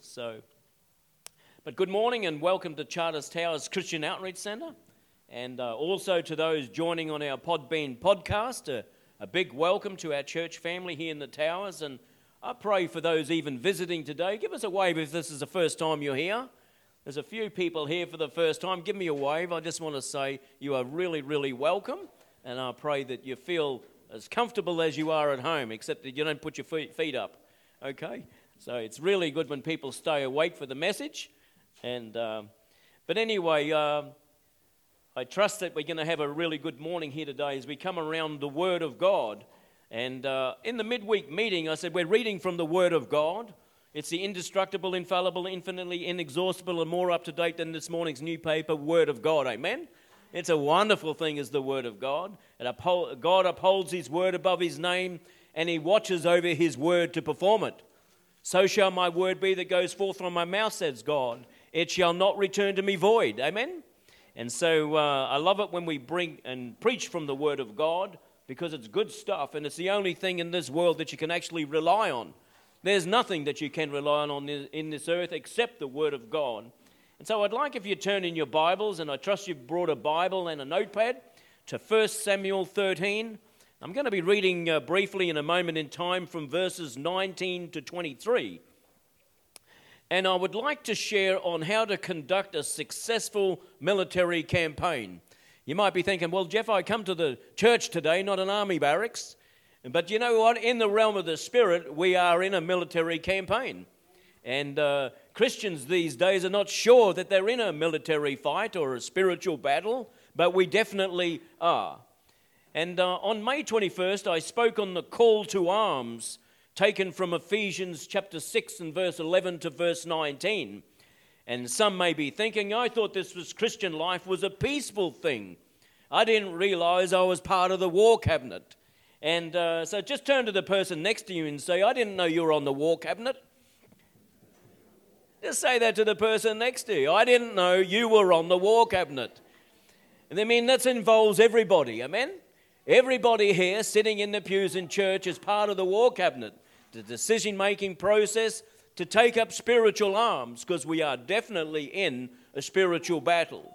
So, but good morning and welcome to Charters Towers Christian Outreach Centre, and uh, also to those joining on our Podbean podcast. Uh, a big welcome to our church family here in the Towers, and I pray for those even visiting today. Give us a wave if this is the first time you're here. There's a few people here for the first time. Give me a wave. I just want to say you are really, really welcome, and I pray that you feel as comfortable as you are at home, except that you don't put your feet up. Okay? So it's really good when people stay awake for the message. And, um, but anyway, uh, I trust that we're going to have a really good morning here today as we come around the Word of God. And uh, in the midweek meeting, I said we're reading from the Word of God. It's the indestructible, infallible, infinitely inexhaustible, and more up to date than this morning's new paper, Word of God. Amen? It's a wonderful thing, is the Word of God. It God upholds His Word above His name, and He watches over His Word to perform it. So shall my word be that goes forth from my mouth, says God. It shall not return to me void. Amen? And so uh, I love it when we bring and preach from the word of God because it's good stuff and it's the only thing in this world that you can actually rely on. There's nothing that you can rely on in this earth except the word of God. And so I'd like if you turn in your Bibles, and I trust you've brought a Bible and a notepad to 1 Samuel 13. I'm going to be reading uh, briefly in a moment in time from verses 19 to 23. And I would like to share on how to conduct a successful military campaign. You might be thinking, well, Geoff, I come to the church today, not an army barracks. But you know what? In the realm of the spirit, we are in a military campaign. And uh, Christians these days are not sure that they're in a military fight or a spiritual battle, but we definitely are. And uh, on May 21st, I spoke on the call to arms taken from Ephesians chapter 6 and verse 11 to verse 19. And some may be thinking, I thought this was Christian life was a peaceful thing. I didn't realize I was part of the war cabinet. And uh, so just turn to the person next to you and say, I didn't know you were on the war cabinet. Just say that to the person next to you. I didn't know you were on the war cabinet. And I mean, that involves everybody. Amen? Everybody here sitting in the pews in church is part of the war cabinet, the decision making process to take up spiritual arms because we are definitely in a spiritual battle.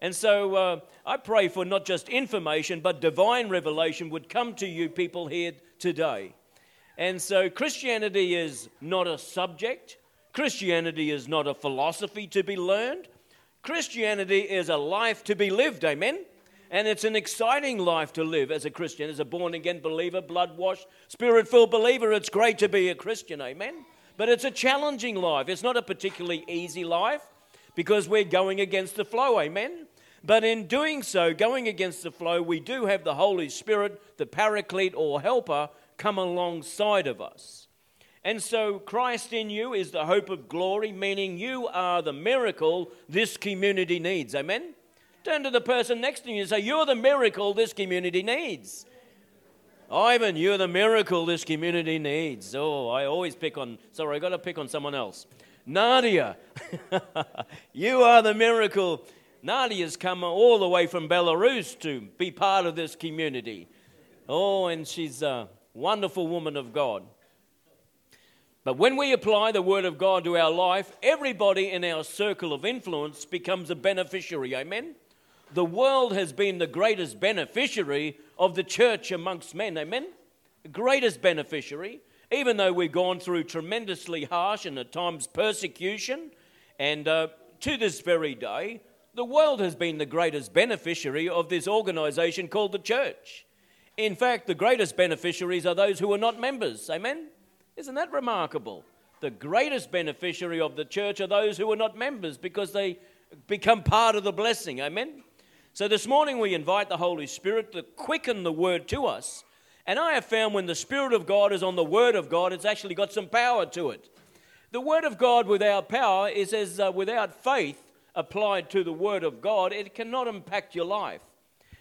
And so uh, I pray for not just information, but divine revelation would come to you people here today. And so Christianity is not a subject, Christianity is not a philosophy to be learned. Christianity is a life to be lived, amen? And it's an exciting life to live as a Christian, as a born again believer, blood washed, spirit filled believer. It's great to be a Christian, amen? But it's a challenging life. It's not a particularly easy life because we're going against the flow, amen? But in doing so, going against the flow, we do have the Holy Spirit, the paraclete or helper, come alongside of us. And so Christ in you is the hope of glory, meaning you are the miracle this community needs. Amen? Turn to the person next to you and say, You're the miracle this community needs. Ivan, you're the miracle this community needs. Oh, I always pick on, sorry, I got to pick on someone else. Nadia, you are the miracle. Nadia's come all the way from Belarus to be part of this community. Oh, and she's a wonderful woman of God. But when we apply the Word of God to our life, everybody in our circle of influence becomes a beneficiary. Amen? The world has been the greatest beneficiary of the church amongst men. Amen? The greatest beneficiary, even though we've gone through tremendously harsh and at times persecution. And uh, to this very day, the world has been the greatest beneficiary of this organization called the church. In fact, the greatest beneficiaries are those who are not members. Amen? Isn't that remarkable? The greatest beneficiary of the church are those who are not members because they become part of the blessing. Amen? So this morning we invite the Holy Spirit to quicken the word to us. And I have found when the Spirit of God is on the Word of God, it's actually got some power to it. The Word of God without power is as uh, without faith applied to the Word of God, it cannot impact your life.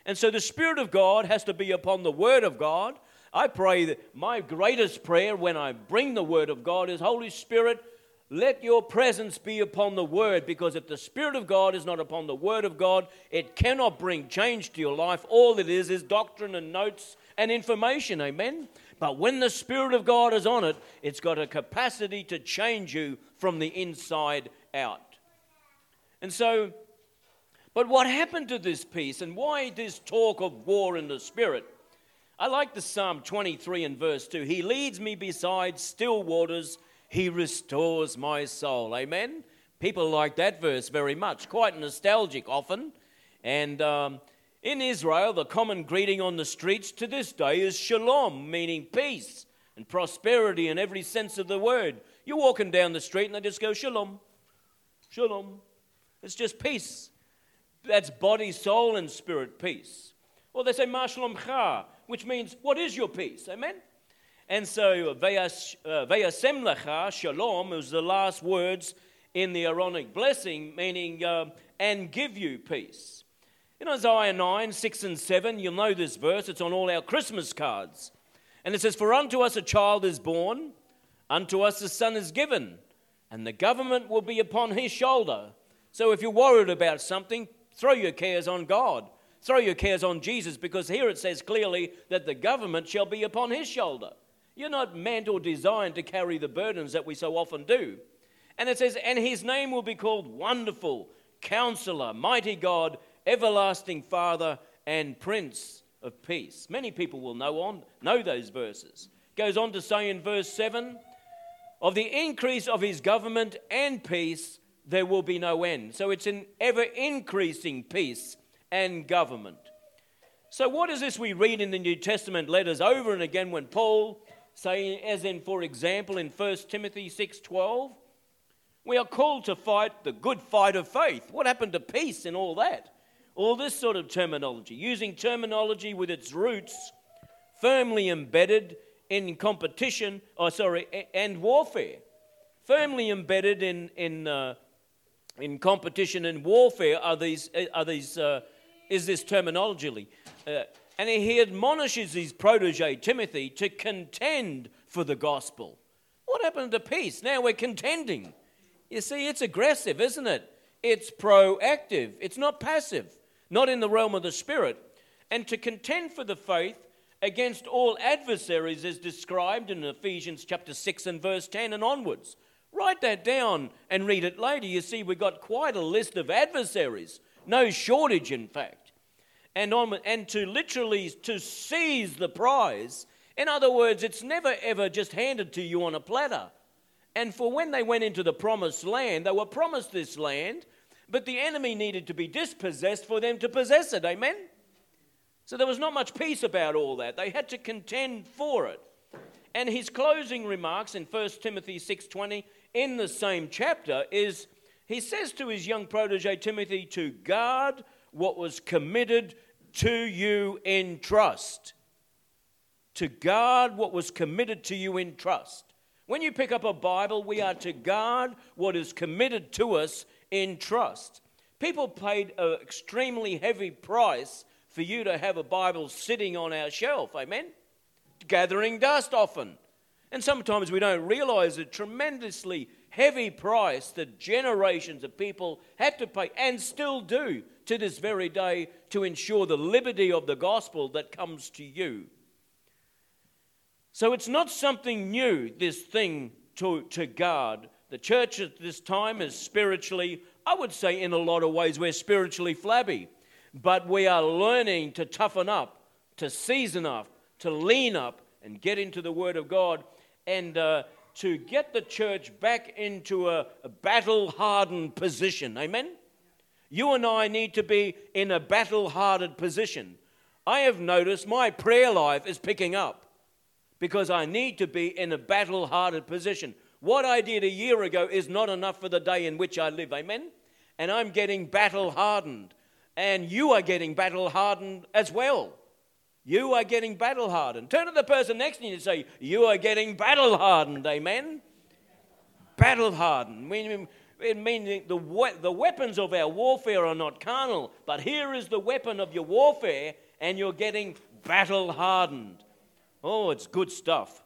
And so the Spirit of God has to be upon the Word of God. I pray that my greatest prayer when I bring the Word of God is Holy Spirit, let your presence be upon the word because if the Spirit of God is not upon the word of God, it cannot bring change to your life. All it is is doctrine and notes and information. Amen. But when the Spirit of God is on it, it's got a capacity to change you from the inside out. And so, but what happened to this peace and why this talk of war in the Spirit? I like the Psalm 23 and verse 2. He leads me beside still waters, He restores my soul. Amen? People like that verse very much, quite nostalgic often. And um, in Israel, the common greeting on the streets to this day is shalom, meaning peace and prosperity in every sense of the word. You're walking down the street and they just go shalom, shalom. It's just peace. That's body, soul, and spirit peace. Or they say ma shalomcha, which means what is your peace? Amen. And so vayasem lecha shalom is the last words in the Aaronic blessing, meaning uh, and give you peace. In Isaiah 9, 6 and 7, you'll know this verse, it's on all our Christmas cards. And it says, For unto us a child is born, unto us a son is given, and the government will be upon his shoulder. So if you're worried about something, throw your cares on God. Throw your cares on Jesus, because here it says clearly that the government shall be upon his shoulder. You're not meant or designed to carry the burdens that we so often do. And it says, And his name will be called Wonderful, Counselor, Mighty God everlasting Father and Prince of Peace. Many people will know, on, know those verses. Goes on to say in verse 7 of the increase of his government and peace, there will be no end. So it's an ever increasing peace and government. So, what is this we read in the New Testament letters over and again when Paul, saying, as in, for example, in 1 Timothy 6:12, we are called to fight the good fight of faith. What happened to peace and all that? all this sort of terminology, using terminology with its roots firmly embedded in competition, oh, sorry, and warfare. Firmly embedded in, in, uh, in competition and warfare are these, are these, uh, is this terminology. Uh, and he admonishes his protege, Timothy, to contend for the gospel. What happened to peace? Now we're contending. You see, it's aggressive, isn't it? It's proactive, it's not passive not in the realm of the Spirit, and to contend for the faith against all adversaries as described in Ephesians chapter 6 and verse 10 and onwards. Write that down and read it later. You see, we've got quite a list of adversaries, no shortage, in fact. And, on, and to literally to seize the prize. In other words, it's never ever just handed to you on a platter. And for when they went into the promised land, they were promised this land, but the enemy needed to be dispossessed for them to possess it. Amen? So there was not much peace about all that. They had to contend for it. And his closing remarks in 1 Timothy 6:20 in the same chapter is he says to his young protege Timothy to guard what was committed to you in trust. To guard what was committed to you in trust. When you pick up a Bible, we are to guard what is committed to us in trust. People paid an extremely heavy price for you to have a Bible sitting on our shelf, amen? Gathering dust often. And sometimes we don't realize the tremendously heavy price that generations of people had to pay and still do to this very day to ensure the liberty of the gospel that comes to you. So it's not something new, this thing to, to guard the church at this time is spiritually, I would say, in a lot of ways, we're spiritually flabby. But we are learning to toughen up, to season up, to lean up, and get into the Word of God, and uh, to get the church back into a, a battle hardened position. Amen? You and I need to be in a battle hardened position. I have noticed my prayer life is picking up because I need to be in a battle hardened position. What I did a year ago is not enough for the day in which I live. Amen? And I'm getting battle hardened. And you are getting battle hardened as well. You are getting battle hardened. Turn to the person next to you and say, You are getting battle hardened. Amen? Battle hardened. Meaning, it means the, the weapons of our warfare are not carnal, but here is the weapon of your warfare, and you're getting battle hardened. Oh, it's good stuff.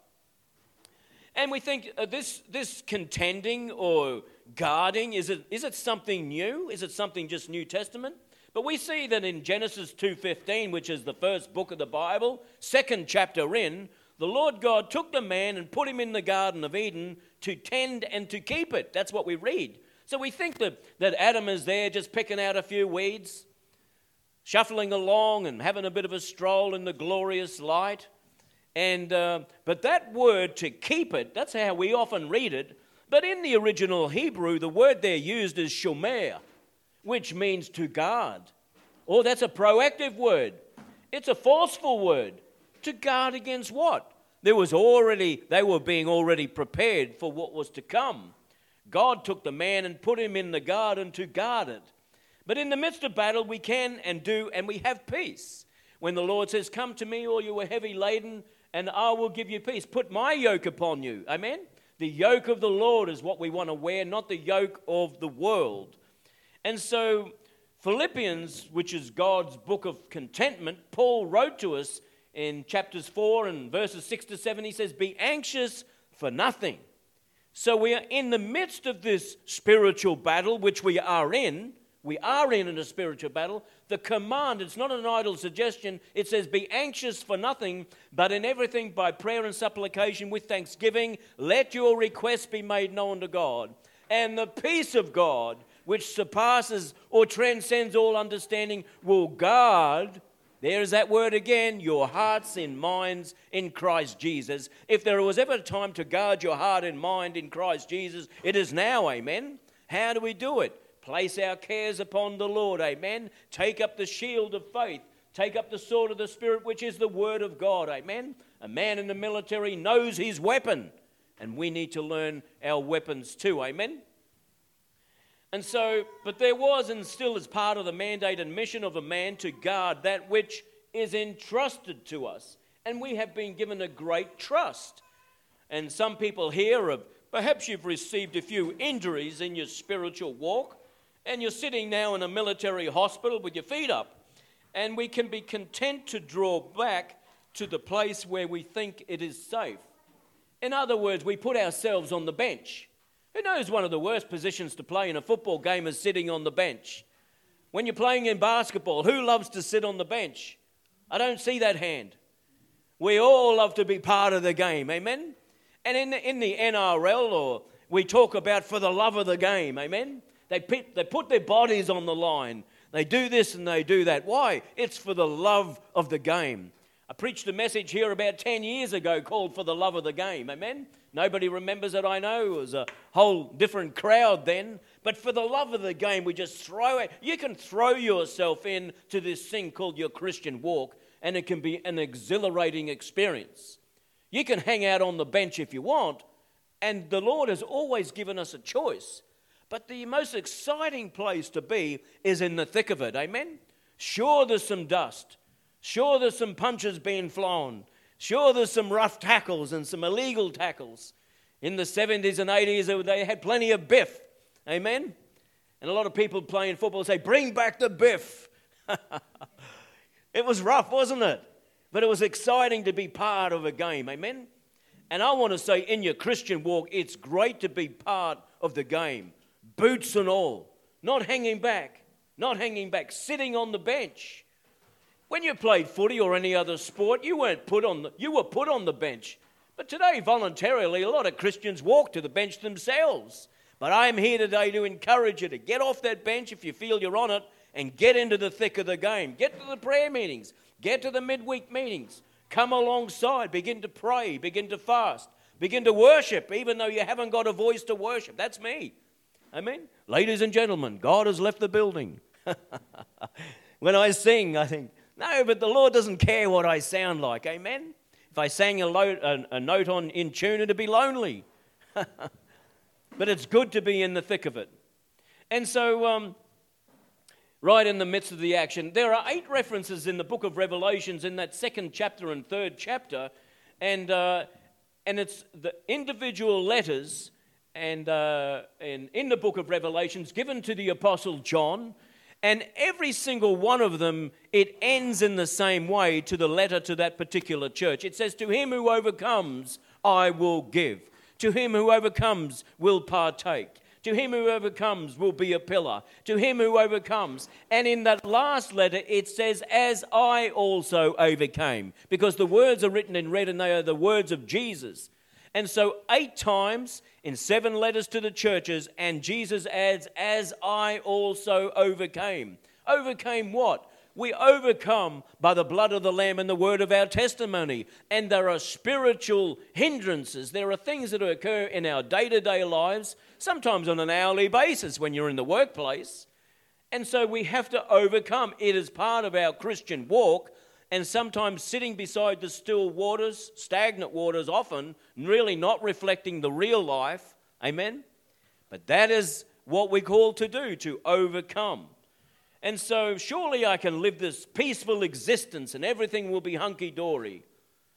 And we think uh, this, this contending or guarding, is it, is it something new? Is it something just New Testament? But we see that in Genesis 2.15, which is the first book of the Bible, second chapter in, The Lord God took the man and put him in the Garden of Eden to tend and to keep it. That's what we read. So we think that, that Adam is there just picking out a few weeds, shuffling along and having a bit of a stroll in the glorious light. And, uh, but that word to keep it, that's how we often read it. But in the original Hebrew, the word there used is shomer, which means to guard. Oh, that's a proactive word. It's a forceful word. To guard against what? There was already, they were being already prepared for what was to come. God took the man and put him in the garden to guard it. But in the midst of battle, we can and do, and we have peace. When the Lord says, Come to me, all you are heavy laden, and I will give you peace. Put my yoke upon you. Amen? The yoke of the Lord is what we want to wear, not the yoke of the world. And so, Philippians, which is God's book of contentment, Paul wrote to us in chapters 4 and verses 6 to 7. He says, Be anxious for nothing. So, we are in the midst of this spiritual battle, which we are in we are in a spiritual battle. The command, it's not an idle suggestion. It says, Be anxious for nothing, but in everything by prayer and supplication with thanksgiving, let your requests be made known to God. And the peace of God, which surpasses or transcends all understanding, will guard. There's that word again, your hearts and minds in Christ Jesus. If there was ever a time to guard your heart and mind in Christ Jesus, it is now, amen. How do we do it? Place our cares upon the Lord. Amen. Take up the shield of faith. Take up the sword of the Spirit, which is the Word of God. Amen. A man in the military knows his weapon, and we need to learn our weapons too. Amen. And so, but there was and still is part of the mandate and mission of a man to guard that which is entrusted to us. And we have been given a great trust. And some people here have perhaps you've received a few injuries in your spiritual walk and you're sitting now in a military hospital with your feet up. And we can be content to draw back to the place where we think it is safe. In other words, we put ourselves on the bench. Who knows one of the worst positions to play in a football game is sitting on the bench? When you're playing in basketball, who loves to sit on the bench? I don't see that hand. We all love to be part of the game, amen? And in the, in the NRL, or we talk about for the love of the game, amen? They they put their bodies on the line. They do this and they do that. Why? It's for the love of the game. I preached a message here about 10 years ago called For the Love of the Game. Amen? Nobody remembers it, I know. It was a whole different crowd then. But for the love of the game, we just throw it. You can throw yourself into this thing called your Christian walk, and it can be an exhilarating experience. You can hang out on the bench if you want, and the Lord has always given us a choice. But the most exciting place to be is in the thick of it. Amen? Sure, there's some dust. Sure, there's some punches being flown. Sure, there's some rough tackles and some illegal tackles. In the 70s and 80s, they had plenty of biff. Amen? And a lot of people playing football say, Bring back the biff. it was rough, wasn't it? But it was exciting to be part of a game. Amen? And I want to say, in your Christian walk, it's great to be part of the game boots and all, not hanging back, not hanging back, sitting on the bench. When you played footy or any other sport, you weren't put on the, you were put on the bench. But today, voluntarily, a lot of Christians walk to the bench themselves. But I am here today to encourage you to get off that bench if you feel you're on it and get into the thick of the game. Get to the prayer meetings, get to the midweek meetings. Come alongside, begin to pray, begin to fast, begin to worship, even though you haven't got a voice to worship. That's me. Amen. Ladies and gentlemen, God has left the building. when I sing, I think, no, but the Lord doesn't care what I sound like. Amen. If I sang a, lo- a, a note on in tune, it'd be lonely. but it's good to be in the thick of it. And so, um, right in the midst of the action, there are eight references in the book of Revelations in that second chapter and third chapter, and uh, and it's the individual letters and, uh, and in the book of Revelations given to the Apostle John. And every single one of them, it ends in the same way to the letter to that particular church. It says, To him who overcomes, I will give. To him who overcomes, will partake. To him who overcomes will be a pillar. To him who overcomes. And in that last letter, it says, As I also overcame. Because the words are written in red and they are the words of Jesus. And so, eight times in seven letters to the churches, and Jesus adds, As I also overcame. Overcame what? We overcome by the blood of the Lamb and the word of our testimony. And there are spiritual hindrances. There are things that occur in our day to day lives, sometimes on an hourly basis when you're in the workplace. And so we have to overcome. It is part of our Christian walk. And sometimes sitting beside the still waters, stagnant waters, often really not reflecting the real life. Amen? But that is what we're called to do, to overcome. And so, surely I can live this peaceful existence and everything will be hunky dory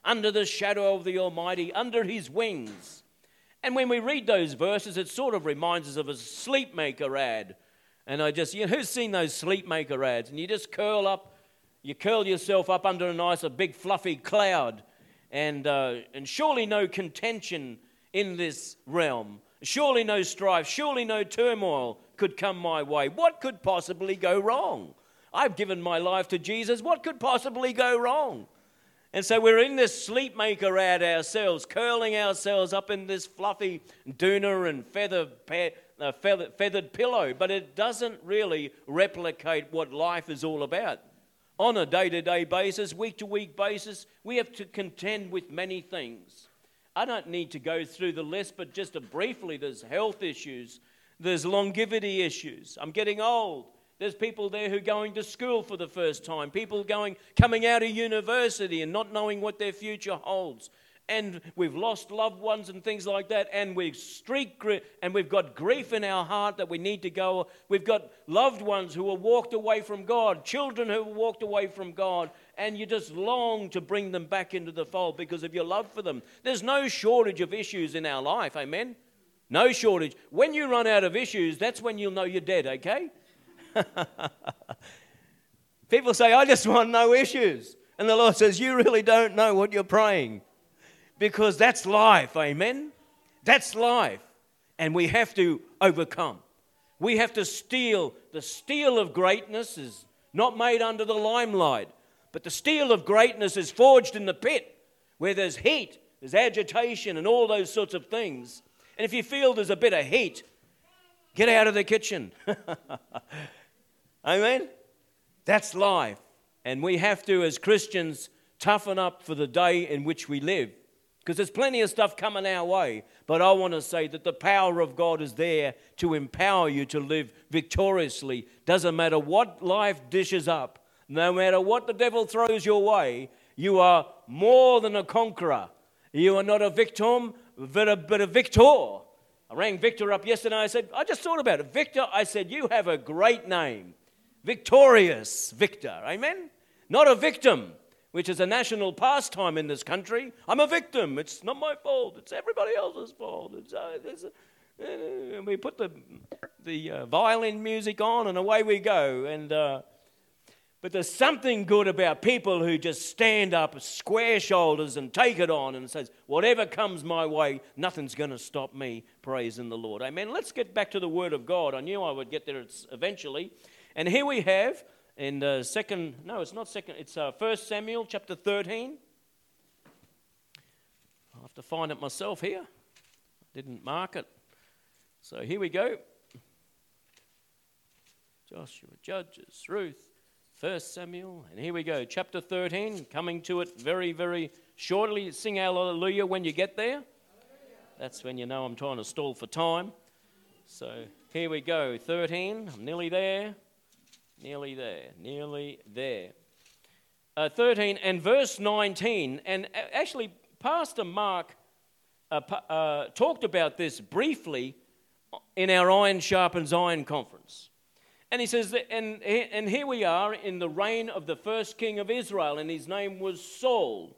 under the shadow of the Almighty, under His wings. And when we read those verses, it sort of reminds us of a sleepmaker ad. And I just, you know, who's seen those sleepmaker ads? And you just curl up, you curl yourself up under a nice, a big fluffy cloud. And, uh, and surely no contention in this realm. Surely no strife, surely no turmoil could come my way. What could possibly go wrong? I've given my life to Jesus. What could possibly go wrong? And so we're in this sleepmaker ad ourselves, curling ourselves up in this fluffy doona and feather, uh, feather, feathered pillow, but it doesn't really replicate what life is all about. On a day to day basis, week to week basis, we have to contend with many things. I don't need to go through the list, but just briefly, there's health issues, there's longevity issues. I'm getting old. There's people there who are going to school for the first time, people going coming out of university and not knowing what their future holds. And we've lost loved ones and things like that, and we've streak and we've got grief in our heart that we need to go. We've got loved ones who have walked away from God, children who have walked away from God, and you just long to bring them back into the fold because of your love for them. There's no shortage of issues in our life, amen? No shortage. When you run out of issues, that's when you'll know you're dead, okay? People say, I just want no issues. And the Lord says, You really don't know what you're praying. Because that's life, amen? That's life. And we have to overcome. We have to steal. The steel of greatness is not made under the limelight, but the steel of greatness is forged in the pit where there's heat, there's agitation, and all those sorts of things. And if you feel there's a bit of heat, get out of the kitchen. Amen? That's life. And we have to, as Christians, toughen up for the day in which we live. Because there's plenty of stuff coming our way. But I want to say that the power of God is there to empower you to live victoriously. Doesn't matter what life dishes up, no matter what the devil throws your way, you are more than a conqueror. You are not a victim, but a, but a victor. I rang Victor up yesterday. I said, I just thought about it. Victor, I said, you have a great name. Victorious Victor. Amen? Not a victim, which is a national pastime in this country. I'm a victim. It's not my fault. It's everybody else's fault. It's, uh, it's, uh, we put the, the uh, violin music on and away we go. And uh, but there's something good about people who just stand up, square shoulders, and take it on and says, whatever comes my way, nothing's going to stop me praising the Lord. Amen. Let's get back to the Word of God. I knew I would get there eventually. And here we have in the second, no, it's not second, it's uh, 1 Samuel chapter 13. I'll have to find it myself here. Didn't mark it. So here we go. Joshua, Judges, Ruth. First Samuel, and here we go, chapter 13, coming to it very, very shortly. Sing hallelujah when you get there. That's when you know I'm trying to stall for time. So here we go, 13, I'm nearly there, nearly there, nearly there. Uh, 13 and verse 19, and actually, Pastor Mark uh, uh, talked about this briefly in our Iron Sharpens Iron conference. And he says, that, and, and here we are in the reign of the first king of Israel, and his name was Saul.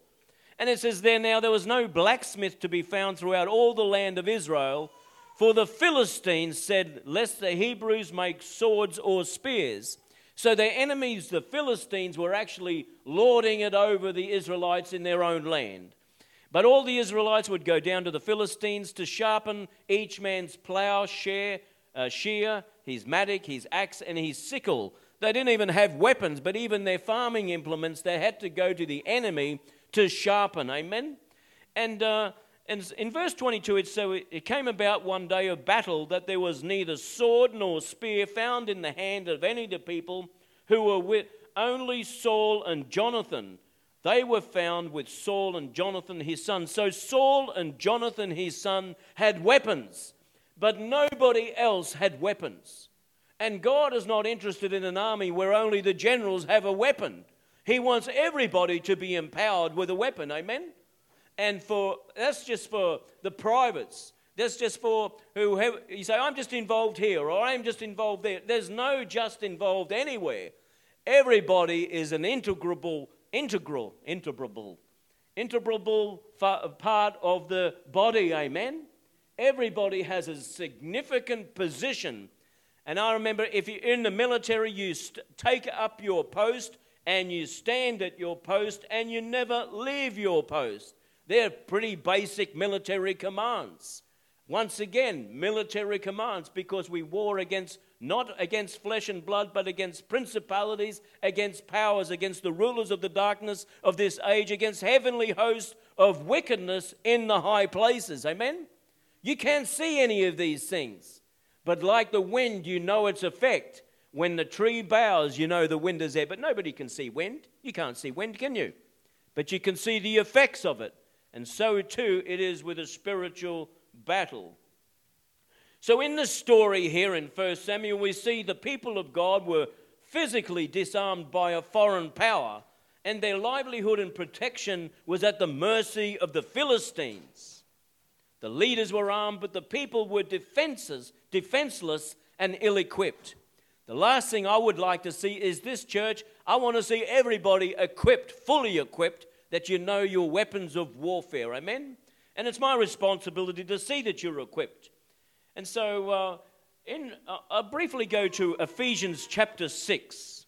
And it says there, now there was no blacksmith to be found throughout all the land of Israel, for the Philistines said, Lest the Hebrews make swords or spears. So their enemies, the Philistines, were actually lording it over the Israelites in their own land. But all the Israelites would go down to the Philistines to sharpen each man's plow, share, uh, shear, his mattock, his axe, and his sickle. They didn't even have weapons, but even their farming implements, they had to go to the enemy to sharpen. Amen? And, uh, and in verse 22, it, so it came about one day of battle that there was neither sword nor spear found in the hand of any of the people who were with only Saul and Jonathan. They were found with Saul and Jonathan his son. So Saul and Jonathan his son had weapons, but nobody else had weapons. And God is not interested in an army where only the generals have a weapon. He wants everybody to be empowered with a weapon. Amen? And for that's just for the privates. That's just for who have, you say, I'm just involved here or I'm just involved there. There's no just involved anywhere. Everybody is an integral, integral, integral, integral part of the body. Amen? Everybody has a significant position. And I remember if you're in the military, you st- take up your post and you stand at your post and you never leave your post. They're pretty basic military commands. Once again, military commands because we war against not against flesh and blood, but against principalities, against powers, against the rulers of the darkness of this age, against heavenly hosts of wickedness in the high places. Amen? You can't see any of these things, but like the wind, you know its effect. When the tree bows, you know the wind is there, but nobody can see wind. You can't see wind, can you? But you can see the effects of it. And so too it is with a spiritual battle. So in the story here in 1 Samuel, we see the people of God were physically disarmed by a foreign power, and their livelihood and protection was at the mercy of the Philistines. The leaders were armed, but the people were defenses, defenseless and ill equipped. The last thing I would like to see is this church. I want to see everybody equipped, fully equipped, that you know your weapons of warfare. Amen? And it's my responsibility to see that you're equipped. And so, uh, in, uh, I'll briefly go to Ephesians chapter 6.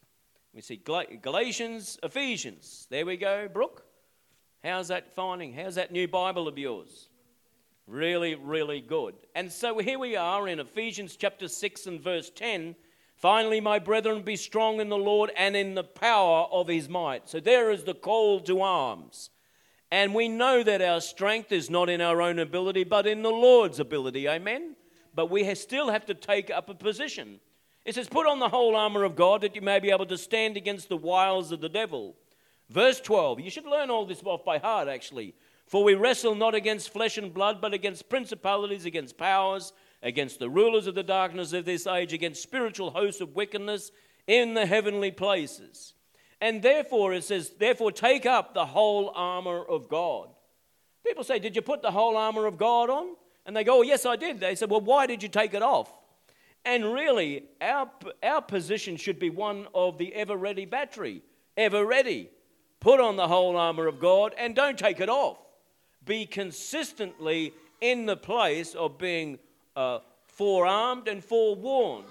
We see Galatians, Ephesians. There we go, Brooke. How's that finding? How's that new Bible of yours? Really, really good. And so here we are in Ephesians chapter 6 and verse 10. Finally, my brethren, be strong in the Lord and in the power of his might. So there is the call to arms. And we know that our strength is not in our own ability, but in the Lord's ability. Amen? But we still have to take up a position. It says, Put on the whole armor of God that you may be able to stand against the wiles of the devil. Verse 12. You should learn all this off by heart, actually. For we wrestle not against flesh and blood, but against principalities, against powers against the rulers of the darkness of this age, against spiritual hosts of wickedness in the heavenly places. And therefore, it says, therefore, take up the whole armor of God. People say, Did you put the whole armor of God on? And they go, oh, Yes, I did. They said, Well, why did you take it off? And really, our, our position should be one of the ever ready battery. Ever ready. Put on the whole armor of God and don't take it off. Be consistently in the place of being uh, forearmed and forewarned.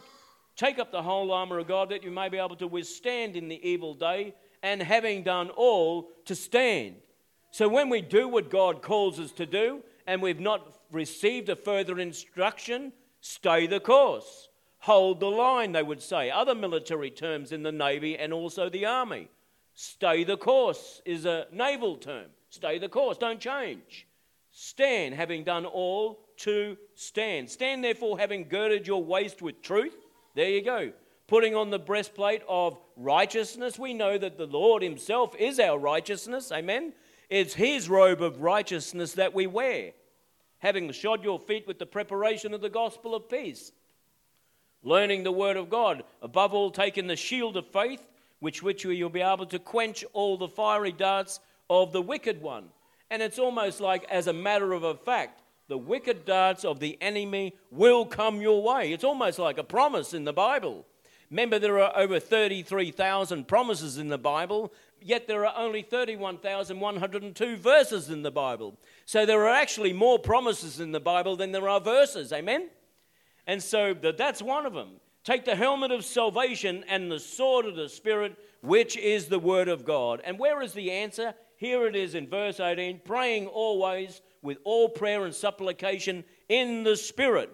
Take up the whole armor of God that you may be able to withstand in the evil day, and having done all, to stand. So when we do what God calls us to do, and we've not received a further instruction, stay the course. Hold the line, they would say. Other military terms in the Navy and also the Army. Stay the course is a naval term. Stay the course, don't change. Stand, having done all to stand. Stand therefore, having girded your waist with truth. There you go. Putting on the breastplate of righteousness. We know that the Lord Himself is our righteousness. Amen. It's His robe of righteousness that we wear. Having shod your feet with the preparation of the gospel of peace. Learning the word of God. Above all, taking the shield of faith, which which you'll be able to quench all the fiery darts of the wicked one. And it's almost like, as a matter of a fact, the wicked darts of the enemy will come your way. It's almost like a promise in the Bible. Remember, there are over 33,000 promises in the Bible, yet there are only 31,102 verses in the Bible. So there are actually more promises in the Bible than there are verses. Amen? And so that's one of them. Take the helmet of salvation and the sword of the Spirit, which is the Word of God. And where is the answer? Here it is in verse 18 praying always with all prayer and supplication in the Spirit.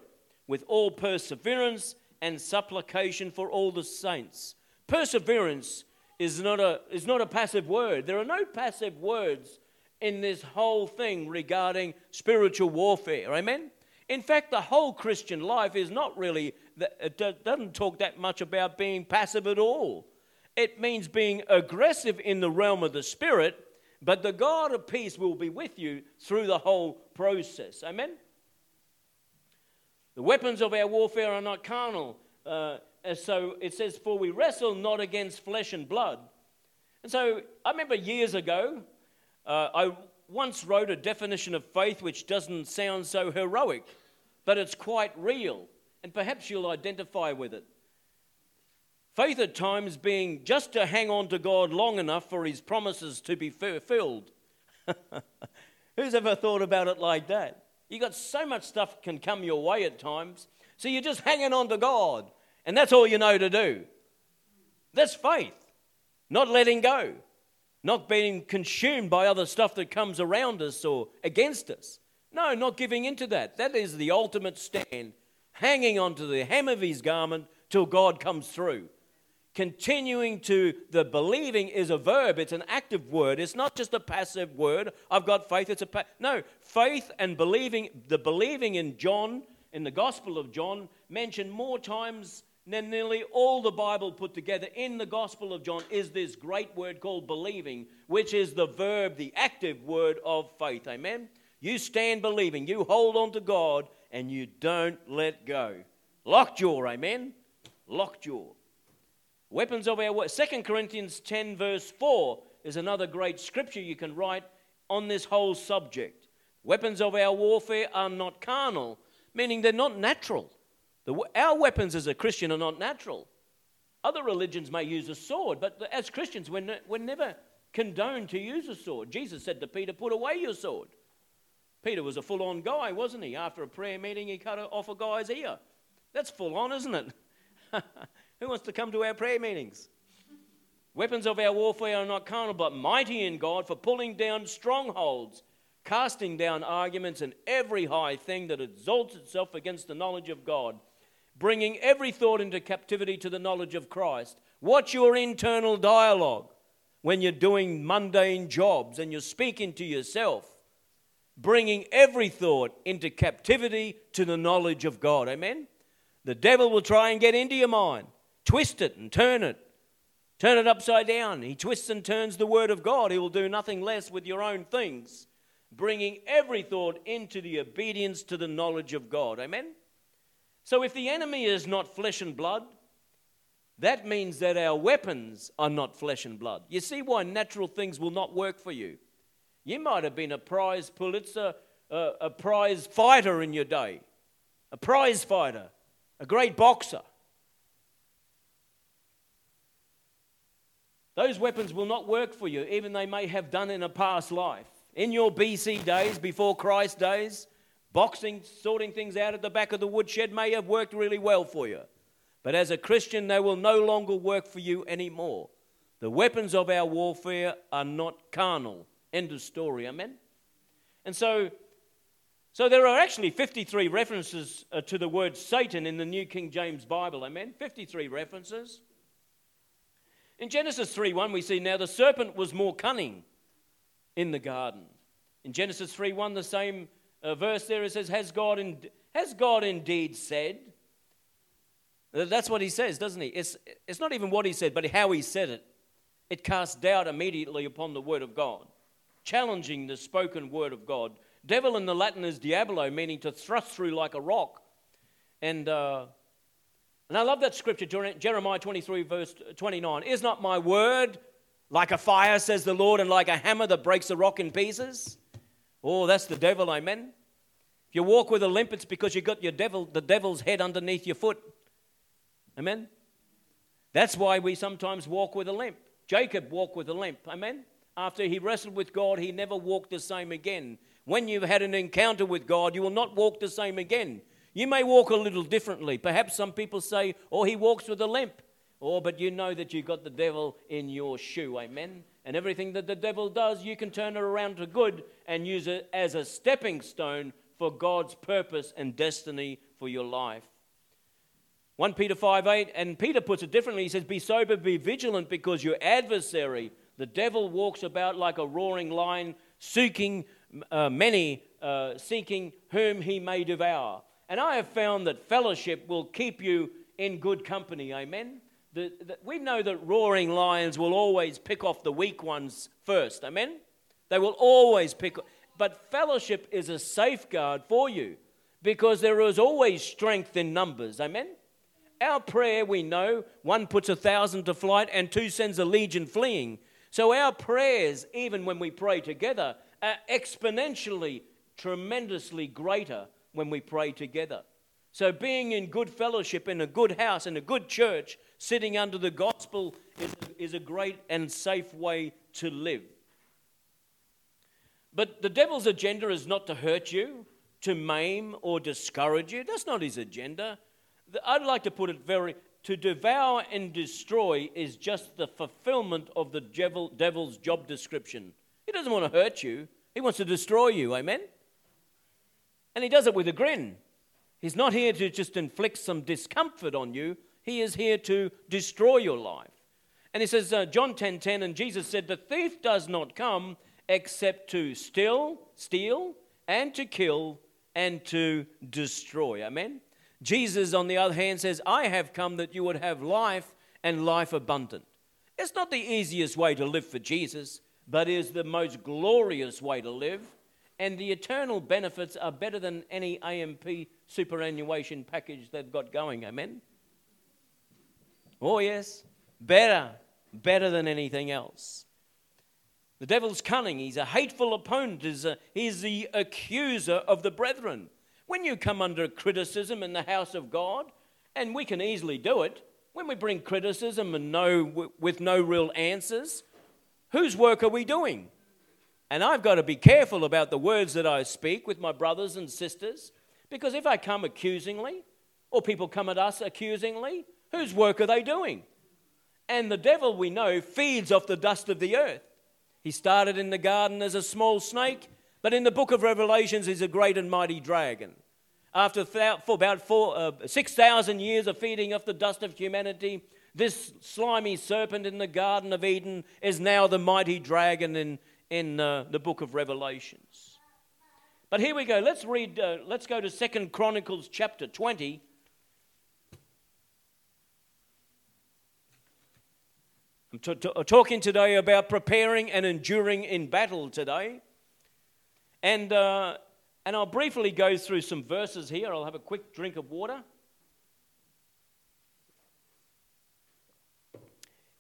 with all perseverance and supplication for all the saints. Perseverance is not a, is not a passive word. There are no passive words in this whole thing regarding spiritual warfare. Amen? In fact, the whole Christian life is not really, it doesn't talk that much about being passive at all. It means being aggressive in the realm of the Spirit, but the God of peace will be with you through the whole process. Amen? The weapons of our warfare are not carnal. Uh, so it says, For we wrestle not against flesh and blood. And so I remember years ago, uh, I once wrote a definition of faith which doesn't sound so heroic, but it's quite real, and perhaps you'll identify with it. Faith at times being just to hang on to God long enough for his promises to be fulfilled. Who's ever thought about it like that? You got so much stuff can come your way at times, so you're just hanging on to God, and that's all you know to do. That's faith, not letting go not being consumed by other stuff that comes around us or against us. No, not giving into that. That is the ultimate stand, hanging onto the hem of his garment till God comes through. Continuing to the believing is a verb, it's an active word. It's not just a passive word. I've got faith, it's a pa- No, faith and believing, the believing in John, in the Gospel of John, mentioned more times than nearly all the Bible put together in the Gospel of John is this great word called believing, which is the verb, the active word of faith. Amen? You stand believing, you hold on to God, and you don't let go. Lockjaw, amen? Lockjaw. Weapons of our war. 2 Corinthians 10, verse 4 is another great scripture you can write on this whole subject. Weapons of our warfare are not carnal, meaning they're not natural. The, our weapons as a Christian are not natural. Other religions may use a sword, but as Christians, we're, ne- we're never condoned to use a sword. Jesus said to Peter, Put away your sword. Peter was a full on guy, wasn't he? After a prayer meeting, he cut off a guy's ear. That's full on, isn't it? Who wants to come to our prayer meetings? Weapons of our warfare are not carnal, but mighty in God for pulling down strongholds, casting down arguments and every high thing that exalts itself against the knowledge of God bringing every thought into captivity to the knowledge of Christ. Watch your internal dialogue when you're doing mundane jobs and you're speaking to yourself, bringing every thought into captivity to the knowledge of God. Amen? The devil will try and get into your mind, twist it and turn it, turn it upside down. He twists and turns the word of God. He will do nothing less with your own things, bringing every thought into the obedience to the knowledge of God. Amen? So if the enemy is not flesh and blood, that means that our weapons are not flesh and blood. You see why natural things will not work for you. You might have been a prize Pulitzer, a, a prize fighter in your day, a prize fighter, a great boxer. Those weapons will not work for you, even they may have done in a past life. In your BC days, before Christ days, Boxing, sorting things out at the back of the woodshed may have worked really well for you. But as a Christian, they will no longer work for you anymore. The weapons of our warfare are not carnal. End of story. Amen? And so, so there are actually 53 references uh, to the word Satan in the New King James Bible. Amen? 53 references. In Genesis 3:1, we see now the serpent was more cunning in the garden. In Genesis 3:1, the same a verse there it says, Has God, in, has God indeed said? Uh, that's what he says, doesn't he? It's, it's not even what he said, but how he said it. It casts doubt immediately upon the word of God, challenging the spoken word of God. Devil in the Latin is diabolo, meaning to thrust through like a rock. And, uh, and I love that scripture, Jeremiah 23, verse 29. Is not my word like a fire, says the Lord, and like a hammer that breaks a rock in pieces? Oh, that's the devil, amen. If you walk with a limp, it's because you got your devil, the devil's head underneath your foot. Amen. That's why we sometimes walk with a limp. Jacob walked with a limp. Amen. After he wrestled with God, he never walked the same again. When you've had an encounter with God, you will not walk the same again. You may walk a little differently. Perhaps some people say, oh, he walks with a limp. Oh, but you know that you've got the devil in your shoe. Amen. And everything that the devil does, you can turn it around to good and use it as a stepping stone for God's purpose and destiny for your life. 1 Peter 5 8, and Peter puts it differently. He says, Be sober, be vigilant, because your adversary, the devil, walks about like a roaring lion, seeking uh, many, uh, seeking whom he may devour. And I have found that fellowship will keep you in good company. Amen. The, the, we know that roaring lions will always pick off the weak ones first. Amen. They will always pick. But fellowship is a safeguard for you because there is always strength in numbers. Amen. Our prayer, we know, one puts a thousand to flight and two sends a legion fleeing. So our prayers, even when we pray together, are exponentially, tremendously greater when we pray together. So being in good fellowship, in a good house, in a good church, sitting under the gospel is, is a great and safe way to live. But the devil's agenda is not to hurt you, to maim, or discourage you. That's not his agenda. I'd like to put it very to devour and destroy is just the fulfillment of the devil, devil's job description. He doesn't want to hurt you, he wants to destroy you. Amen? And he does it with a grin. He's not here to just inflict some discomfort on you, he is here to destroy your life. And he says, uh, John 10 10, and Jesus said, The thief does not come except to steal, steal, and to kill, and to destroy. Amen? Jesus, on the other hand, says, I have come that you would have life and life abundant. It's not the easiest way to live for Jesus, but is the most glorious way to live. And the eternal benefits are better than any AMP superannuation package they've got going. Amen? Oh, yes. Better. Better than anything else. The devil's cunning. He's a hateful opponent. He's, a, uh, he's the accuser of the brethren. When you come under criticism in the house of God, and we can easily do it, when we bring criticism and no, with no real answers, whose work are we doing? And I've got to be careful about the words that I speak with my brothers and sisters, because if I come accusingly, or people come at us accusingly, whose work are they doing? And the devil, we know, feeds off the dust of the earth. He started in the garden as a small snake, but in the book of Revelations, he's a great and mighty dragon. After for about four, uh, 6,000 years of feeding off the dust of humanity, this slimy serpent in the Garden of Eden is now the mighty dragon in, in uh, the book of Revelations. But here we go. Let's read, uh, let's go to Second Chronicles chapter 20. I'm t- t- talking today about preparing and enduring in battle today. And, uh, and I'll briefly go through some verses here. I'll have a quick drink of water.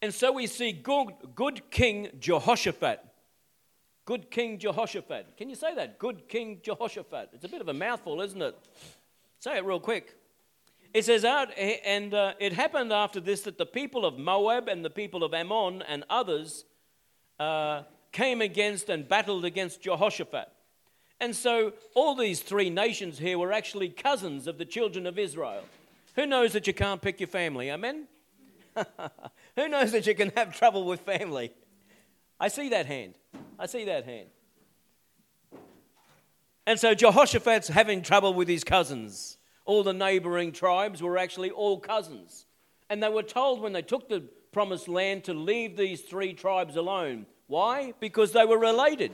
And so we see good, good King Jehoshaphat. Good King Jehoshaphat. Can you say that? Good King Jehoshaphat. It's a bit of a mouthful, isn't it? Say it real quick. It says and uh, it happened after this that the people of Moab and the people of Ammon and others uh, came against and battled against Jehoshaphat. And so all these three nations here were actually cousins of the children of Israel. Who knows that you can't pick your family? Amen? Who knows that you can have trouble with family? I see that hand. I see that hand. And so Jehoshaphat's having trouble with his cousins. All the neighboring tribes were actually all cousins. And they were told when they took the promised land to leave these three tribes alone. Why? Because they were related.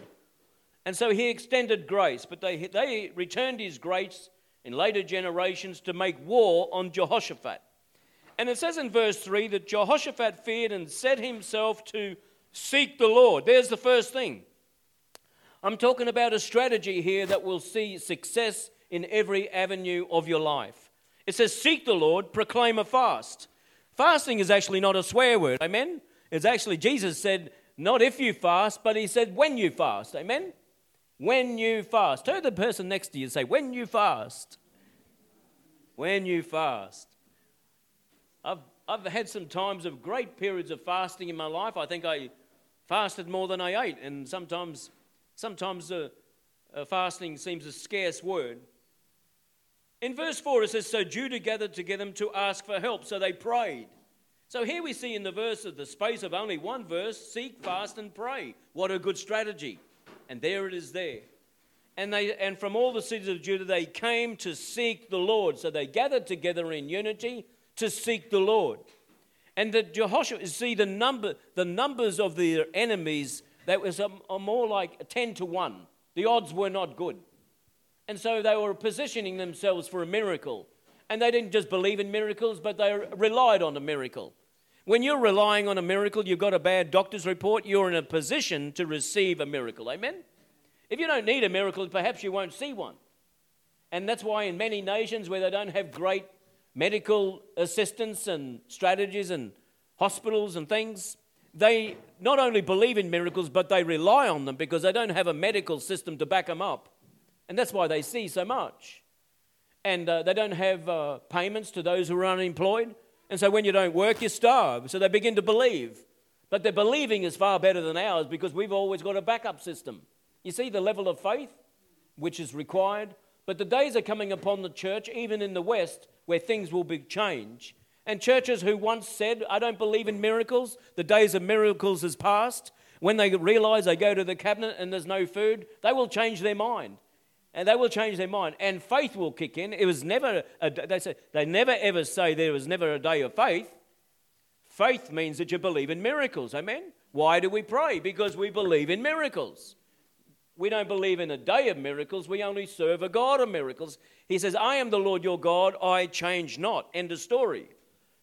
And so he extended grace, but they, they returned his grace in later generations to make war on Jehoshaphat. And it says in verse 3 that Jehoshaphat feared and set himself to seek the Lord. There's the first thing. I'm talking about a strategy here that will see success in every avenue of your life. It says, Seek the Lord, proclaim a fast. Fasting is actually not a swear word. Amen? It's actually, Jesus said, not if you fast, but he said when you fast. Amen? When you fast. Turn the person next to you say, When you fast. When you fast. I've, I've had some times of great periods of fasting in my life. I think I fasted more than I ate, and sometimes, sometimes uh, uh, fasting seems a scarce word. In verse 4, it says, So Judah gathered together to ask for help, so they prayed. So here we see in the verse of the space of only one verse seek, fast, and pray. What a good strategy. And there it is there. And, they, and from all the cities of Judah, they came to seek the Lord. So they gathered together in unity to seek the Lord. And that Jehoshaphat, see the number, the numbers of their enemies, that was um, a, a more like 10 to 1. The odds were not good. And so they were positioning themselves for a miracle. And they didn't just believe in miracles, but they relied on a miracle. When you're relying on a miracle, you've got a bad doctor's report, you're in a position to receive a miracle. Amen? If you don't need a miracle, perhaps you won't see one. And that's why in many nations where they don't have great medical assistance and strategies and hospitals and things, they not only believe in miracles, but they rely on them because they don't have a medical system to back them up. And that's why they see so much. And uh, they don't have uh, payments to those who are unemployed. And so when you don't work, you starve. So they begin to believe. But their believing is far better than ours because we've always got a backup system. You see the level of faith which is required. But the days are coming upon the church, even in the West, where things will be changed. And churches who once said, I don't believe in miracles, the days of miracles has passed. When they realize they go to the cabinet and there's no food, they will change their mind. And they will change their mind. And faith will kick in. It was never, a, they, say, they never ever say there was never a day of faith. Faith means that you believe in miracles. Amen? Why do we pray? Because we believe in miracles. We don't believe in a day of miracles. We only serve a God of miracles. He says, I am the Lord your God, I change not. End of story.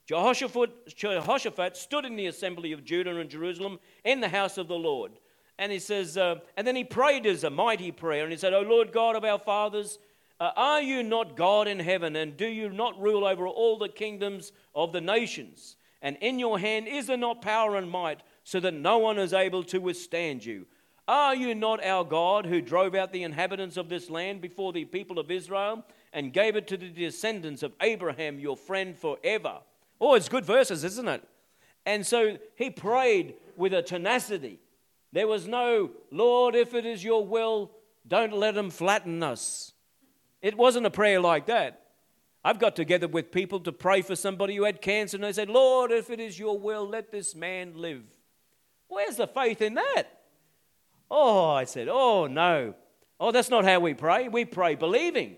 Jehoshaphat, Jehoshaphat stood in the assembly of Judah and Jerusalem in the house of the Lord. And he says, uh, and then he prayed as a mighty prayer. And he said, O Lord God of our fathers, uh, are you not God in heaven? And do you not rule over all the kingdoms of the nations? And in your hand is there not power and might, so that no one is able to withstand you? Are you not our God who drove out the inhabitants of this land before the people of Israel and gave it to the descendants of Abraham, your friend, forever? Oh, it's good verses, isn't it? And so he prayed with a tenacity. There was no, Lord, if it is your will, don't let them flatten us. It wasn't a prayer like that. I've got together with people to pray for somebody who had cancer, and they said, Lord, if it is your will, let this man live. Where's the faith in that? Oh, I said, Oh, no. Oh, that's not how we pray. We pray believing.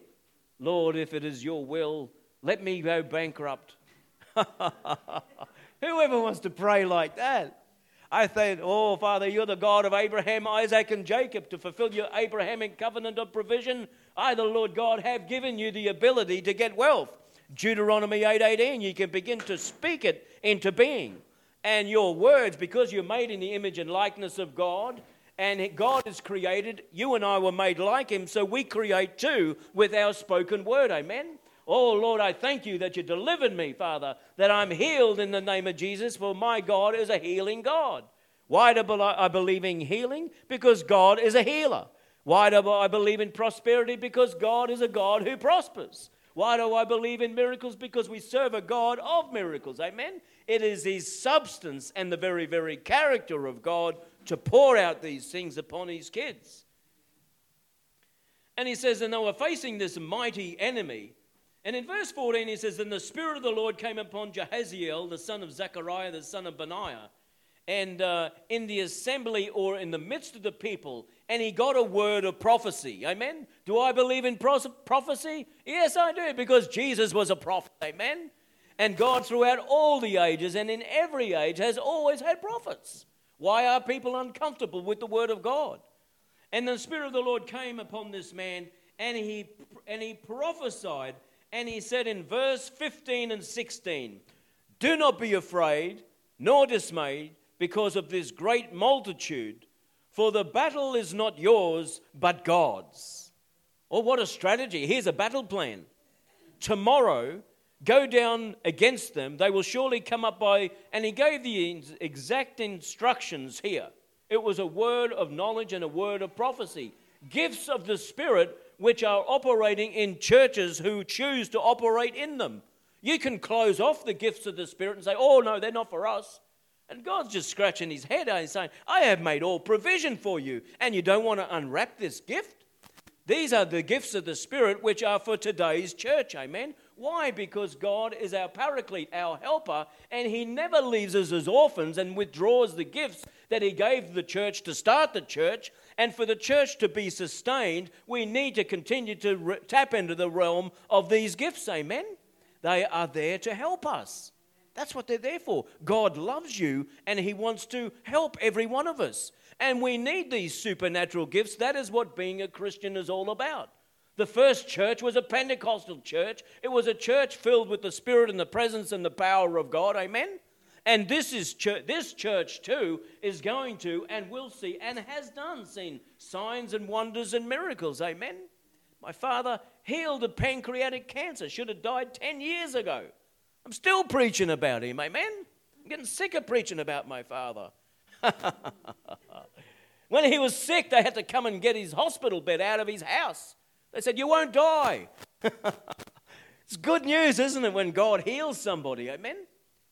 Lord, if it is your will, let me go bankrupt. Whoever wants to pray like that? I said, Oh, Father, you're the God of Abraham, Isaac, and Jacob to fulfill your Abrahamic covenant of provision. I, the Lord God, have given you the ability to get wealth. Deuteronomy 8:18, you can begin to speak it into being. And your words, because you're made in the image and likeness of God, and God is created. You and I were made like Him, so we create too with our spoken word. Amen. Oh, Lord, I thank you that you delivered me, Father, that I'm healed in the name of Jesus, for my God is a healing God. Why do I believe in healing? Because God is a healer. Why do I believe in prosperity? Because God is a God who prospers. Why do I believe in miracles? Because we serve a God of miracles. Amen. It is His substance and the very, very character of God to pour out these things upon his kids. And he says, and they were facing this mighty enemy. And in verse 14, he says, And the Spirit of the Lord came upon Jahaziel, the son of Zechariah, the son of Benaiah, and uh, in the assembly or in the midst of the people, and he got a word of prophecy. Amen? Do I believe in prophecy? Yes, I do, because Jesus was a prophet. Amen? And God, throughout all the ages and in every age, has always had prophets. Why are people uncomfortable with the word of God? And the Spirit of the Lord came upon this man, and he, and he prophesied, and he said in verse 15 and 16, Do not be afraid, nor dismayed, because of this great multitude, for the battle is not yours, but God's. Oh, what a strategy! Here's a battle plan. Tomorrow, Go down against them, they will surely come up by. And he gave the exact instructions here. It was a word of knowledge and a word of prophecy. Gifts of the Spirit which are operating in churches who choose to operate in them. You can close off the gifts of the Spirit and say, oh, no, they're not for us. And God's just scratching his head and saying, I have made all provision for you, and you don't want to unwrap this gift? These are the gifts of the Spirit which are for today's church, amen? Why? Because God is our paraclete, our helper, and He never leaves us as orphans and withdraws the gifts that He gave the church to start the church. And for the church to be sustained, we need to continue to re- tap into the realm of these gifts. Amen? They are there to help us. That's what they're there for. God loves you and He wants to help every one of us. And we need these supernatural gifts. That is what being a Christian is all about. The first church was a Pentecostal church. It was a church filled with the Spirit and the presence and the power of God. Amen? And this is church, this church too is going to and will see and has done seen signs and wonders and miracles. Amen. My father healed of pancreatic cancer. Should have died 10 years ago. I'm still preaching about him. Amen. I'm getting sick of preaching about my father. when he was sick, they had to come and get his hospital bed out of his house. They said, You won't die. it's good news, isn't it, when God heals somebody? Amen?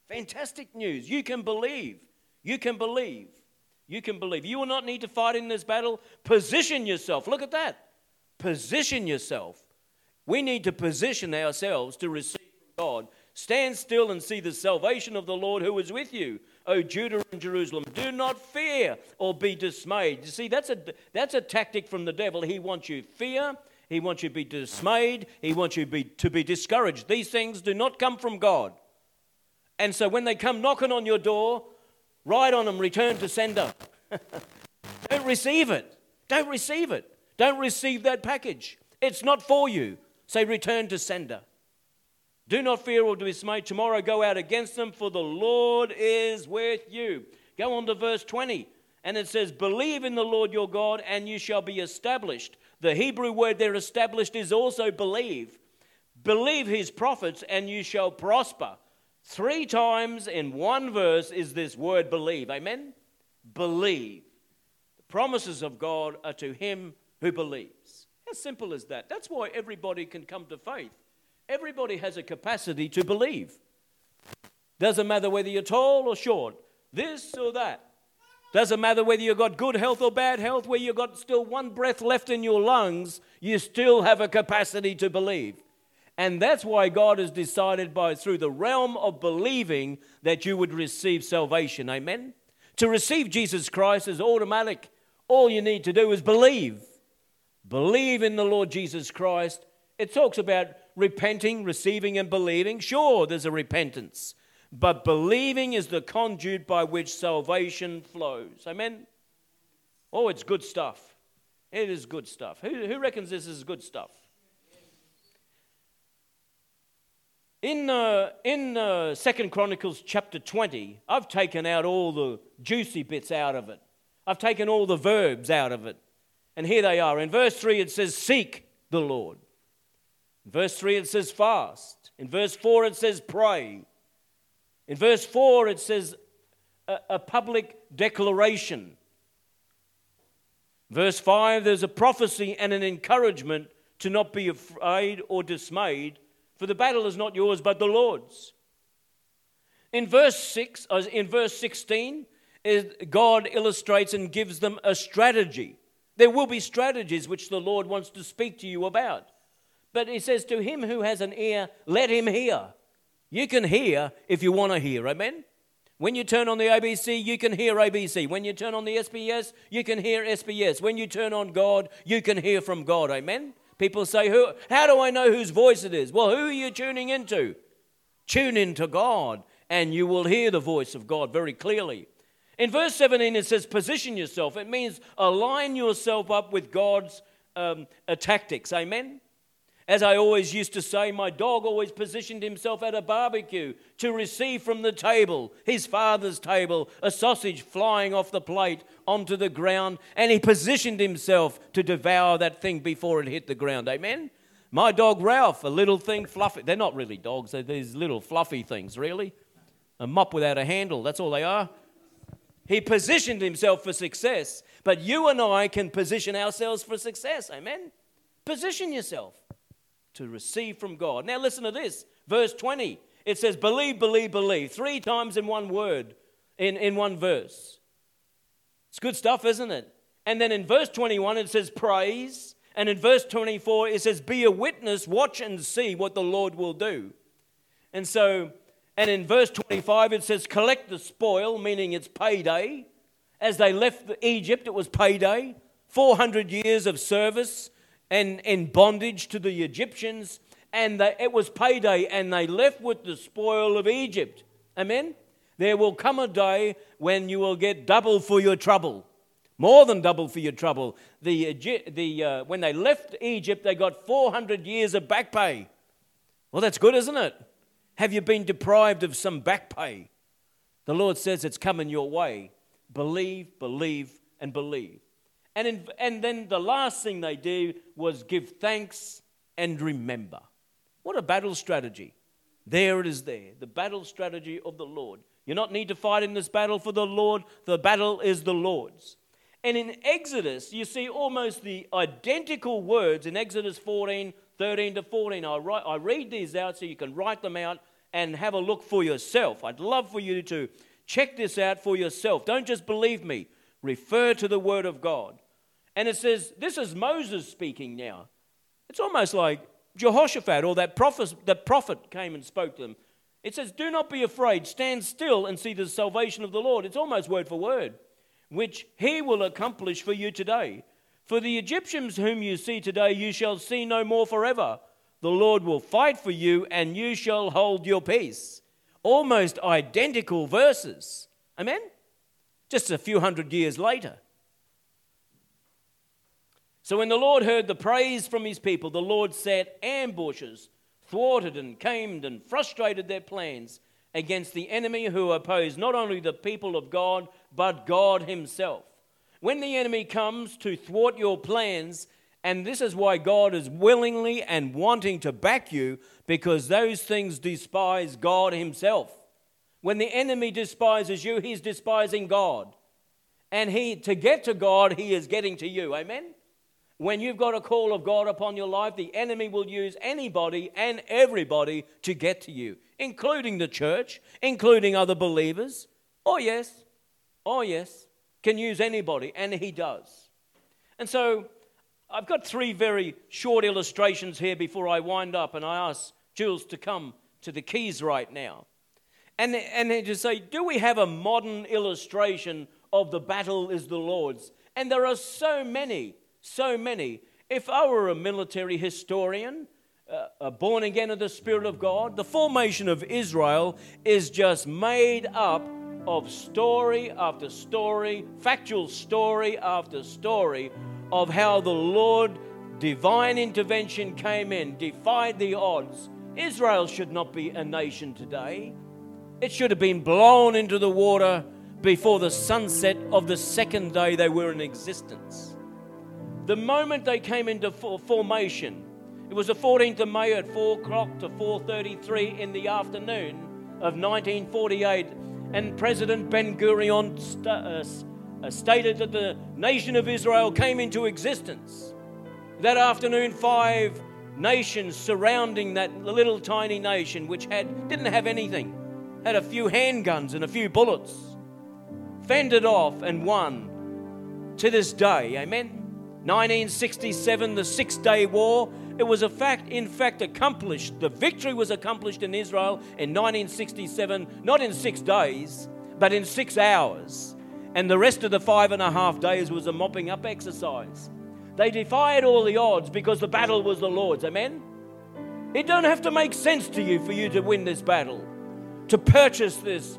Fantastic news. You can believe. You can believe. You can believe. You will not need to fight in this battle. Position yourself. Look at that. Position yourself. We need to position ourselves to receive from God. Stand still and see the salvation of the Lord who is with you. O Judah and Jerusalem, do not fear or be dismayed. You see, that's a, that's a tactic from the devil. He wants you fear, he wants you to be dismayed, he wants you to be, to be discouraged. These things do not come from God. And so when they come knocking on your door, write on them, return to sender. Don't receive it. Don't receive it. Don't receive that package. It's not for you. Say, return to sender. Do not fear or dismay. Tomorrow go out against them, for the Lord is with you. Go on to verse 20, and it says, Believe in the Lord your God, and you shall be established. The Hebrew word there, established, is also believe. Believe his prophets, and you shall prosper. Three times in one verse is this word believe. Amen? Believe. The promises of God are to him who believes. How simple is that? That's why everybody can come to faith. Everybody has a capacity to believe. Doesn't matter whether you're tall or short, this or that. Doesn't matter whether you've got good health or bad health, where you've got still one breath left in your lungs, you still have a capacity to believe. And that's why God has decided by through the realm of believing that you would receive salvation. Amen. To receive Jesus Christ is automatic. All you need to do is believe. Believe in the Lord Jesus Christ. It talks about repenting, receiving, and believing. Sure, there's a repentance. But believing is the conduit by which salvation flows. Amen? Oh, it's good stuff. It is good stuff. Who, who reckons this is good stuff? In, uh, in uh, 2 Chronicles chapter 20, I've taken out all the juicy bits out of it. I've taken all the verbs out of it. And here they are. In verse 3, it says, Seek the Lord. In verse 3, it says, Fast. In verse 4, it says, Pray. In verse 4, it says, A, a public declaration. Verse 5, there's a prophecy and an encouragement to not be afraid or dismayed, for the battle is not yours but the Lord's. In verse 6, uh, in verse 16, God illustrates and gives them a strategy. There will be strategies which the Lord wants to speak to you about. But he says, To him who has an ear, let him hear. You can hear if you want to hear. Amen? When you turn on the ABC, you can hear ABC. When you turn on the SBS, you can hear SBS. When you turn on God, you can hear from God. Amen? People say, who, How do I know whose voice it is? Well, who are you tuning into? Tune into God, and you will hear the voice of God very clearly. In verse 17, it says, Position yourself. It means align yourself up with God's um, uh, tactics. Amen? As I always used to say, my dog always positioned himself at a barbecue to receive from the table, his father's table, a sausage flying off the plate onto the ground, and he positioned himself to devour that thing before it hit the ground. Amen? My dog Ralph, a little thing, fluffy. They're not really dogs, they're these little fluffy things, really. A mop without a handle, that's all they are. He positioned himself for success, but you and I can position ourselves for success. Amen? Position yourself to receive from God. Now, listen to this. Verse 20. It says, believe, believe, believe. Three times in one word, in, in one verse. It's good stuff, isn't it? And then in verse 21, it says, praise. And in verse 24, it says, be a witness, watch and see what the Lord will do. And so, and in verse 25, it says, collect the spoil, meaning it's payday. as they left Egypt, it was payday, 400 years of service and in bondage to the Egyptians, and they, it was payday, and they left with the spoil of Egypt. Amen? There will come a day when you will get double for your trouble, more than double for your trouble. The, the, uh, when they left Egypt, they got 400 years of back pay. Well, that's good, isn't it? Have you been deprived of some back pay? The Lord says it's coming your way. Believe, believe, and believe. And, in, and then the last thing they do was give thanks and remember. What a battle strategy. There it is, there, the battle strategy of the Lord. You not need to fight in this battle for the Lord, the battle is the Lord's. And in Exodus, you see almost the identical words in Exodus 14, 13 to 14. I, write, I read these out so you can write them out and have a look for yourself. I'd love for you to check this out for yourself. Don't just believe me, refer to the Word of God. And it says, this is Moses speaking now. It's almost like Jehoshaphat or that prophet, that prophet came and spoke to them. It says, Do not be afraid, stand still and see the salvation of the Lord. It's almost word for word, which he will accomplish for you today. For the Egyptians whom you see today, you shall see no more forever. The Lord will fight for you, and you shall hold your peace. Almost identical verses. Amen? Just a few hundred years later. So when the Lord heard the praise from his people, the Lord set ambushes, thwarted and camed and frustrated their plans against the enemy who opposed not only the people of God, but God himself. When the enemy comes to thwart your plans, and this is why God is willingly and wanting to back you, because those things despise God himself. When the enemy despises you, he's despising God. And he to get to God, he is getting to you. Amen. When you've got a call of God upon your life, the enemy will use anybody and everybody to get to you, including the church, including other believers. Oh, yes. Oh, yes. Can use anybody, and he does. And so I've got three very short illustrations here before I wind up, and I ask Jules to come to the keys right now. And, and to say, do we have a modern illustration of the battle is the Lord's? And there are so many so many. If I were a military historian, uh, born again of the Spirit of God, the formation of Israel is just made up of story after story, factual story after story of how the Lord, divine intervention came in, defied the odds. Israel should not be a nation today. It should have been blown into the water before the sunset of the second day they were in existence. The moment they came into formation, it was the 14th of May at 4 o'clock to 4.33 in the afternoon of 1948, and President Ben-Gurion st- uh, uh, stated that the nation of Israel came into existence. That afternoon, five nations surrounding that little tiny nation, which had, didn't have anything, had a few handguns and a few bullets, fended off and won to this day. Amen. 1967, the Six Day War, it was a fact, in fact, accomplished. The victory was accomplished in Israel in 1967, not in six days, but in six hours. And the rest of the five and a half days was a mopping up exercise. They defied all the odds because the battle was the Lord's. Amen? It don't have to make sense to you for you to win this battle, to purchase this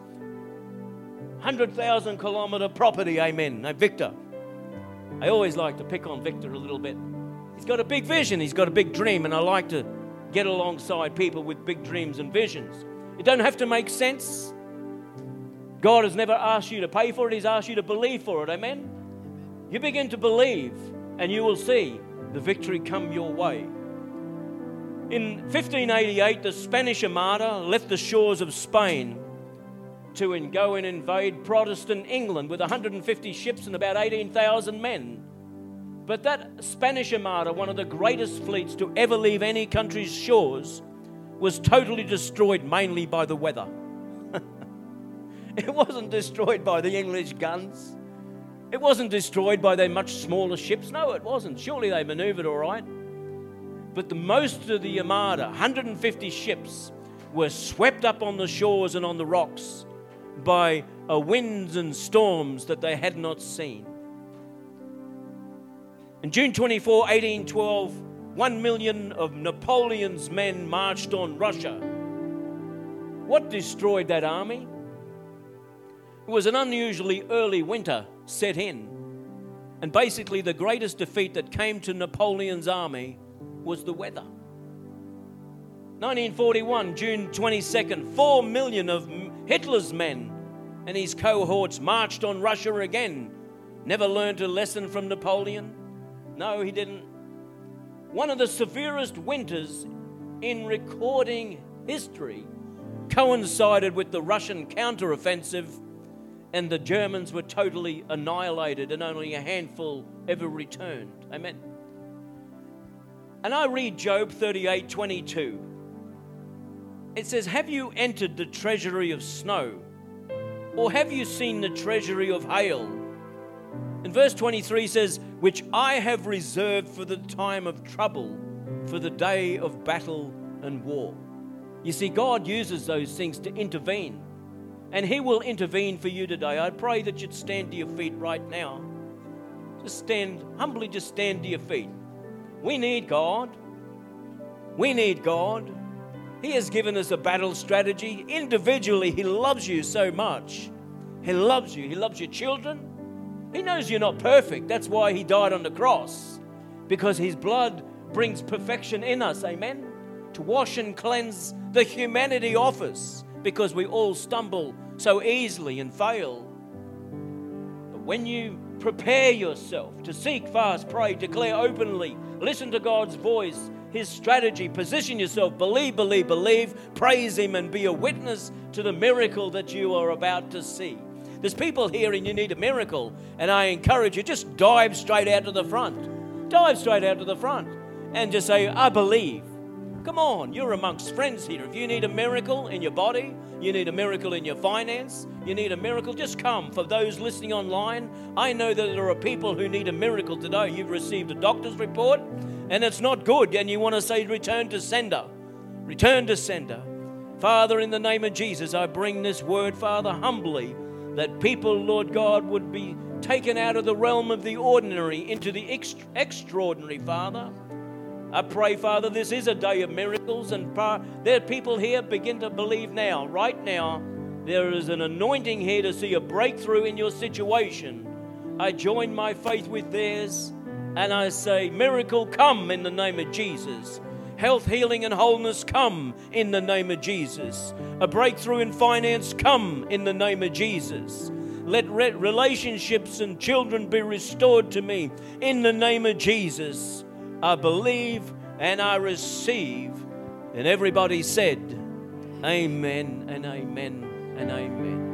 100,000 kilometer property. Amen. Now, Victor. I always like to pick on Victor a little bit. He's got a big vision, he's got a big dream, and I like to get alongside people with big dreams and visions. It don't have to make sense. God has never asked you to pay for it, He's asked you to believe for it. Amen? You begin to believe, and you will see the victory come your way. In 1588, the Spanish Armada left the shores of Spain to go and invade Protestant England with 150 ships and about 18,000 men. But that Spanish Armada, one of the greatest fleets to ever leave any country's shores, was totally destroyed mainly by the weather. it wasn't destroyed by the English guns. It wasn't destroyed by their much smaller ships. No, it wasn't. Surely they maneuvered all right. But the most of the Armada, 150 ships, were swept up on the shores and on the rocks by uh, winds and storms that they had not seen. On June 24, 1812, one million of Napoleon's men marched on Russia. What destroyed that army? It was an unusually early winter set in. And basically, the greatest defeat that came to Napoleon's army was the weather. 1941, June 22nd, four million of Hitler's men and his cohorts marched on Russia again. Never learned a lesson from Napoleon? No, he didn't. One of the severest winters in recording history coincided with the Russian counteroffensive and the Germans were totally annihilated and only a handful ever returned. Amen. And I read Job 38 22. It says, Have you entered the treasury of snow? Or have you seen the treasury of hail? And verse 23 says, Which I have reserved for the time of trouble, for the day of battle and war. You see, God uses those things to intervene and He will intervene for you today. I pray that you'd stand to your feet right now. Just stand, humbly just stand to your feet. We need God. We need God. He has given us a battle strategy. Individually, He loves you so much. He loves you. He loves your children. He knows you're not perfect. That's why He died on the cross, because His blood brings perfection in us. Amen. To wash and cleanse the humanity of us, because we all stumble so easily and fail. But when you prepare yourself to seek, fast, pray, declare openly, listen to God's voice, His strategy, position yourself, believe, believe, believe, praise Him, and be a witness to the miracle that you are about to see. There's people here and you need a miracle, and I encourage you just dive straight out to the front. Dive straight out to the front and just say, I believe. Come on, you're amongst friends here. If you need a miracle in your body, you need a miracle in your finance, you need a miracle, just come. For those listening online, I know that there are people who need a miracle today. You've received a doctor's report and it's not good, and you want to say, Return to sender. Return to sender. Father, in the name of Jesus, I bring this word, Father, humbly, that people, Lord God, would be taken out of the realm of the ordinary into the extra- extraordinary, Father. I pray, Father, this is a day of miracles, and there are people here begin to believe now, right now, there is an anointing here to see a breakthrough in your situation. I join my faith with theirs, and I say, Miracle, come in the name of Jesus. Health, healing, and wholeness come in the name of Jesus. A breakthrough in finance come in the name of Jesus. Let relationships and children be restored to me in the name of Jesus. I believe and I receive. And everybody said, Amen and amen and amen.